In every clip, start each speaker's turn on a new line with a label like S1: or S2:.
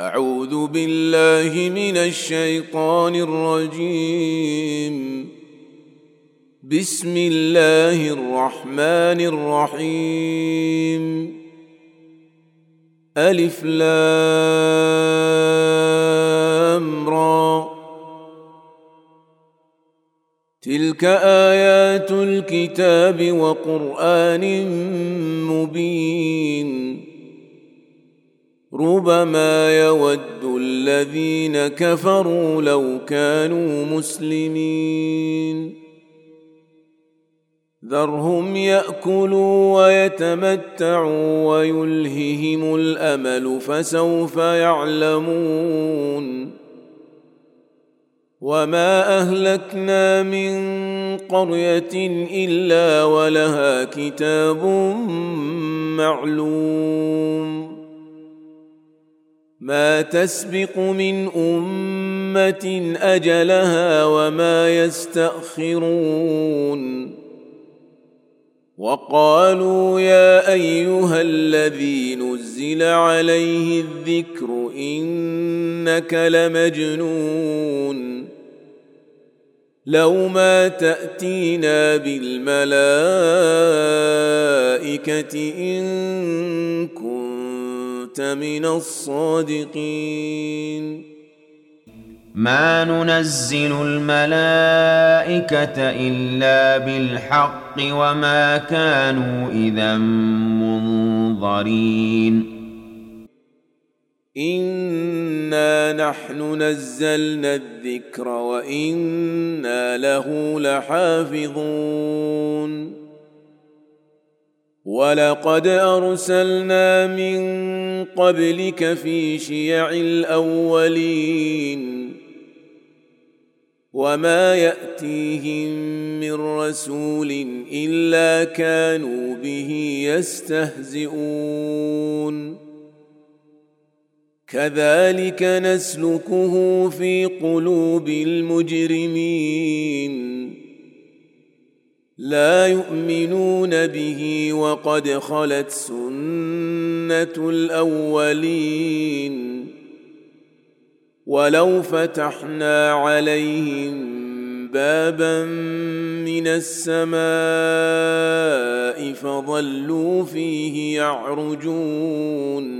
S1: أعوذ بالله من الشيطان الرجيم. بسم الله الرحمن الرحيم. ألف لام را. تلك آيات الكتاب وقرآن مبين. ربما يود الذين كفروا لو كانوا مسلمين. ذرهم يأكلوا ويتمتعوا ويلههم الأمل فسوف يعلمون. وما أهلكنا من قرية إلا ولها كتاب معلوم. ما تسبق من أمة أجلها وما يستأخرون. وقالوا يا أيها الذي نزل عليه الذكر إنك لمجنون. لو ما تأتينا بالملائكة إن كنت من الصادقين.
S2: ما ننزل الملائكة إلا بالحق وما كانوا إذا منظرين.
S1: إنا نحن نزلنا الذكر وإنا له لحافظون. ولقد أرسلنا من قبلك في شيع الأولين وما يأتيهم من رسول إلا كانوا به يستهزئون. كذلك نسلكه في قلوب المجرمين. لا يؤمنون به وقد خلت سنة الأولين ولو فتحنا عليهم بابا من السماء فظلوا فيه يعرجون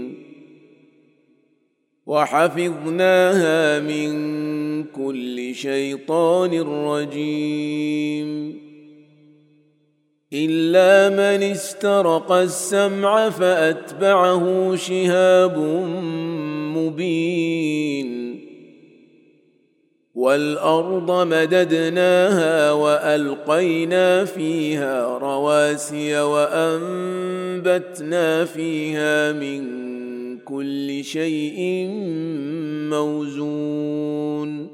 S1: وحفظناها من كل شيطان رجيم. إلا من استرق السمع فأتبعه شهاب مبين. والأرض مددناها وألقينا فيها رواسي وأنبتنا فيها من كل شيء موزون.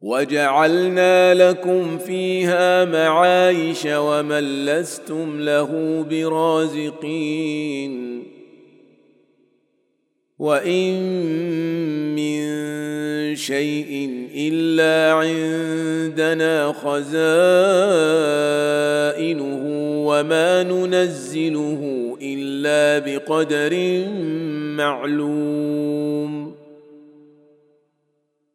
S1: وجعلنا لكم فيها معايش ومن لستم له برازقين. وان من شيء الا عندنا خزائنه وما ننزله الا بقدر معلوم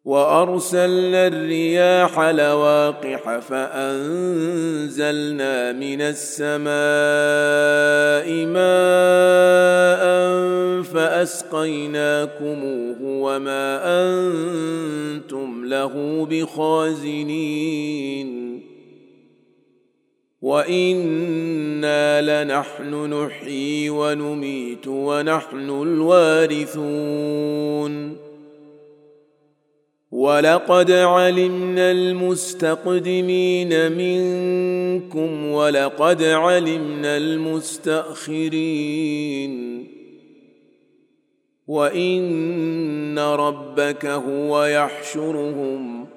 S1: وأرسلنا الرياح لواقح فأنزلنا من السماء ماء فأسقيناكموه وما أنتم له بخازنين وإنا لنحن نحيي ونميت ونحن الوارثون ولقد علمنا المستقدمين منكم ولقد علمنا المستاخرين وان ربك هو يحشرهم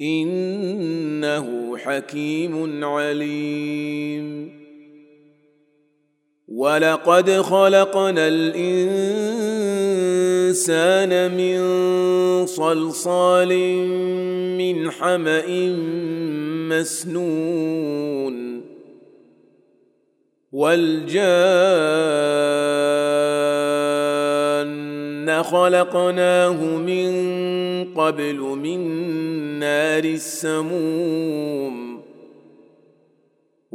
S1: انه حكيم عليم ولقد خلقنا الانسان من صلصال من حمأ مسنون والجان خلقناه من قبل من نار السموم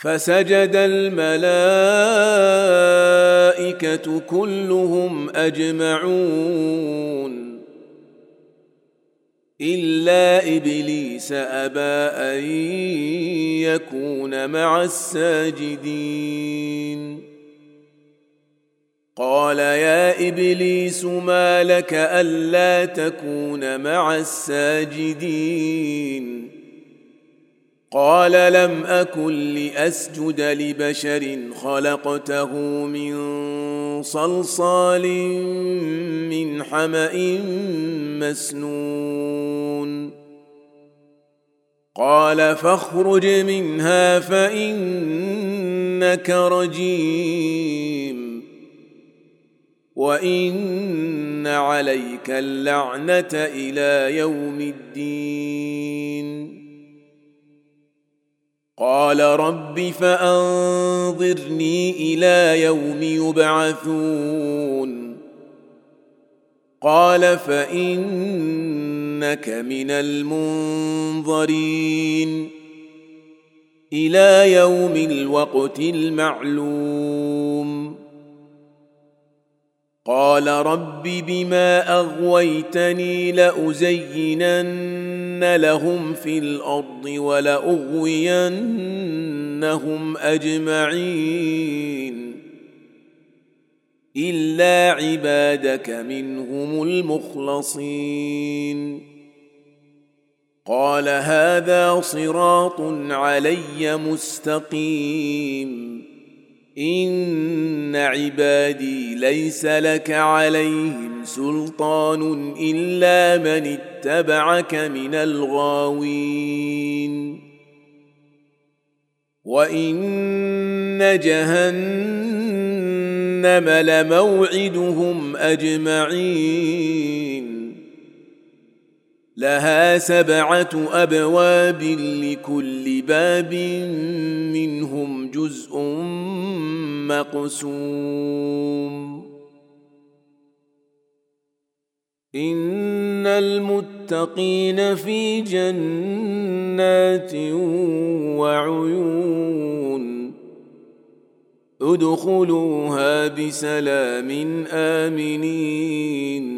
S1: فسجد الملائكة كلهم أجمعون. إلا إبليس أبى أن يكون مع الساجدين. قال يا إبليس ما لك ألا تكون مع الساجدين؟ قال لم أكن لأسجد لبشر خلقته من صلصال من حمأ مسنون. قال فاخرج منها فإنك رجيم. وإن عليك اللعنة إلى يوم الدين. قال رب فأنظرني إلى يوم يبعثون. قال فإنك من المنظرين. إلى يوم الوقت المعلوم. قال رب بما أغويتني لأزينن لهم في الأرض ولأغوينهم أجمعين إلا عبادك منهم المخلصين. قال هذا صراط علي مستقيم. ان عبادي ليس لك عليهم سلطان الا من اتبعك من الغاوين وان جهنم لموعدهم اجمعين لها سبعة أبواب لكل باب منهم جزء مقسوم. إن المتقين في جنات وعيون. ادخلوها بسلام آمنين.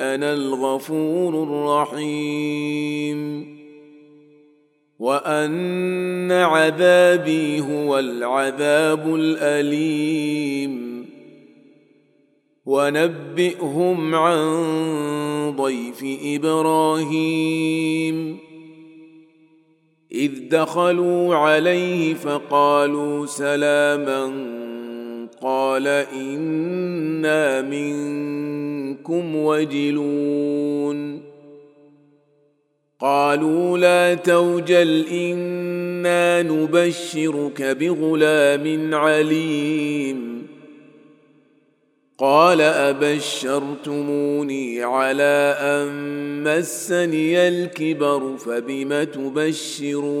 S1: أنا الغفور الرحيم. وأن عذابي هو العذاب الأليم. ونبئهم عن ضيف إبراهيم. إذ دخلوا عليه فقالوا سلاما قال إنا منكم وجلون. قالوا لا توجل إنا نبشرك بغلام عليم. قال أبشرتموني على أن مسني الكبر فبم تبشرون؟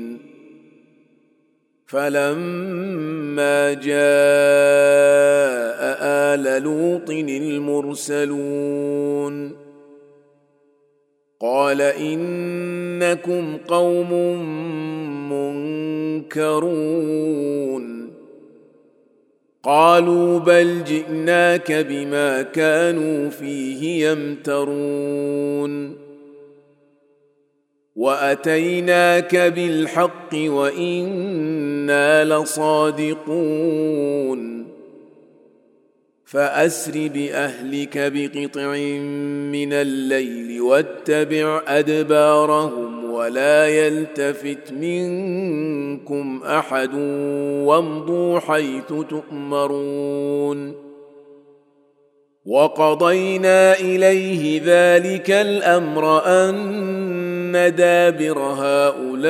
S1: فلما جاء ال لوط المرسلون قال انكم قوم منكرون قالوا بل جئناك بما كانوا فيه يمترون واتيناك بالحق وأنا لصادقون فاسر باهلك بقطع من الليل واتبع ادبارهم ولا يلتفت منكم احد وامضوا حيث تؤمرون وقضينا اليه ذلك الامر ان دابر هؤلاء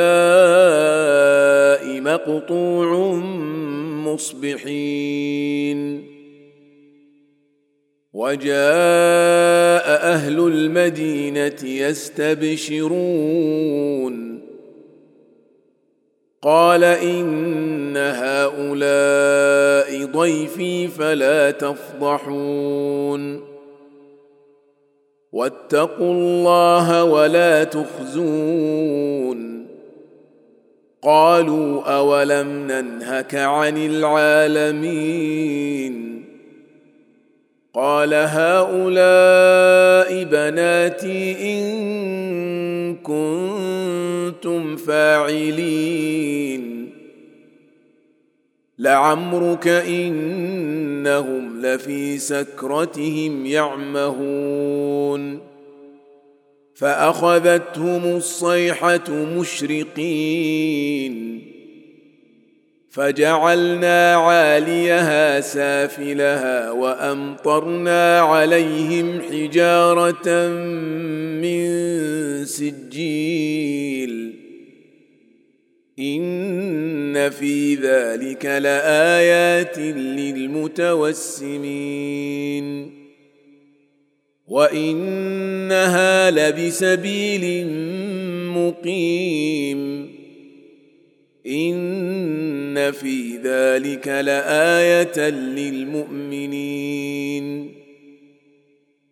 S1: مقطوع مصبحين. وجاء أهل المدينة يستبشرون. قال إن هؤلاء ضيفي فلا تفضحون. واتقوا الله ولا تخزون. قالوا أولم ننهك عن العالمين؟ قال هؤلاء بناتي إن كنتم فاعلين. لعمرك إنهم لفي سكرتهم يعمهون. فأخذتهم الصيحة مشرقين. فجعلنا عاليها سافلها وأمطرنا عليهم حجارة من سجيل. ان في ذلك لايات للمتوسمين وانها لبسبيل مقيم ان في ذلك لايه للمؤمنين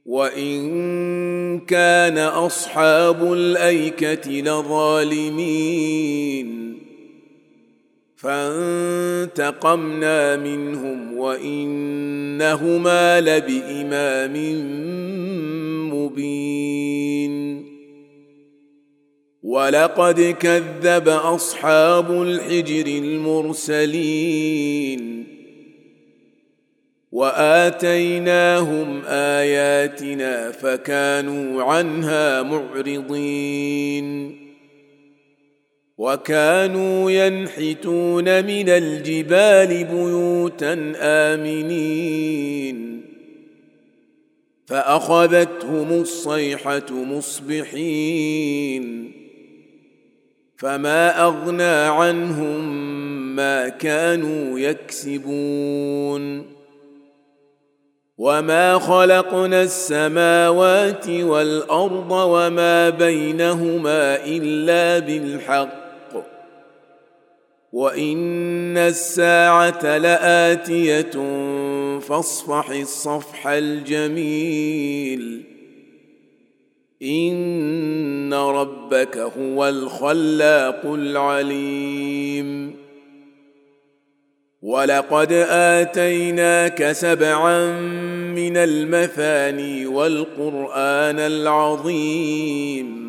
S1: وان كان اصحاب الايكه لظالمين فانتقمنا منهم وإنهما لبإمام مبين. ولقد كذب أصحاب الحجر المرسلين وآتيناهم آياتنا فكانوا عنها معرضين. وكانوا ينحتون من الجبال بيوتا آمنين. فأخذتهم الصيحة مصبحين. فما أغنى عنهم ما كانوا يكسبون. وما خلقنا السماوات والأرض وما بينهما إلا بالحق. وان الساعة لاتيه فاصفح الصفح الجميل ان ربك هو الخلاق العليم ولقد اتيناك سبعا من المثاني والقران العظيم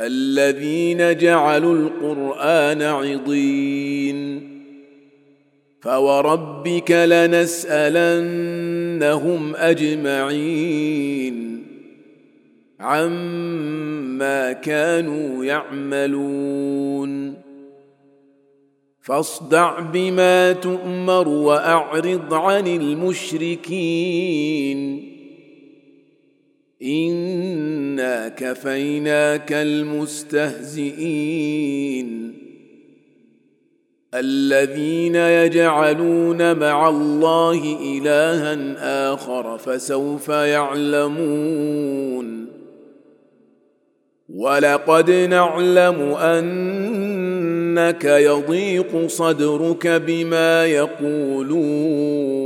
S1: الذين جعلوا القرآن عضين. فوربك لنسالنهم اجمعين عما كانوا يعملون. فاصدع بما تؤمر واعرض عن المشركين. انا كفيناك المستهزئين الذين يجعلون مع الله الها اخر فسوف يعلمون ولقد نعلم انك يضيق صدرك بما يقولون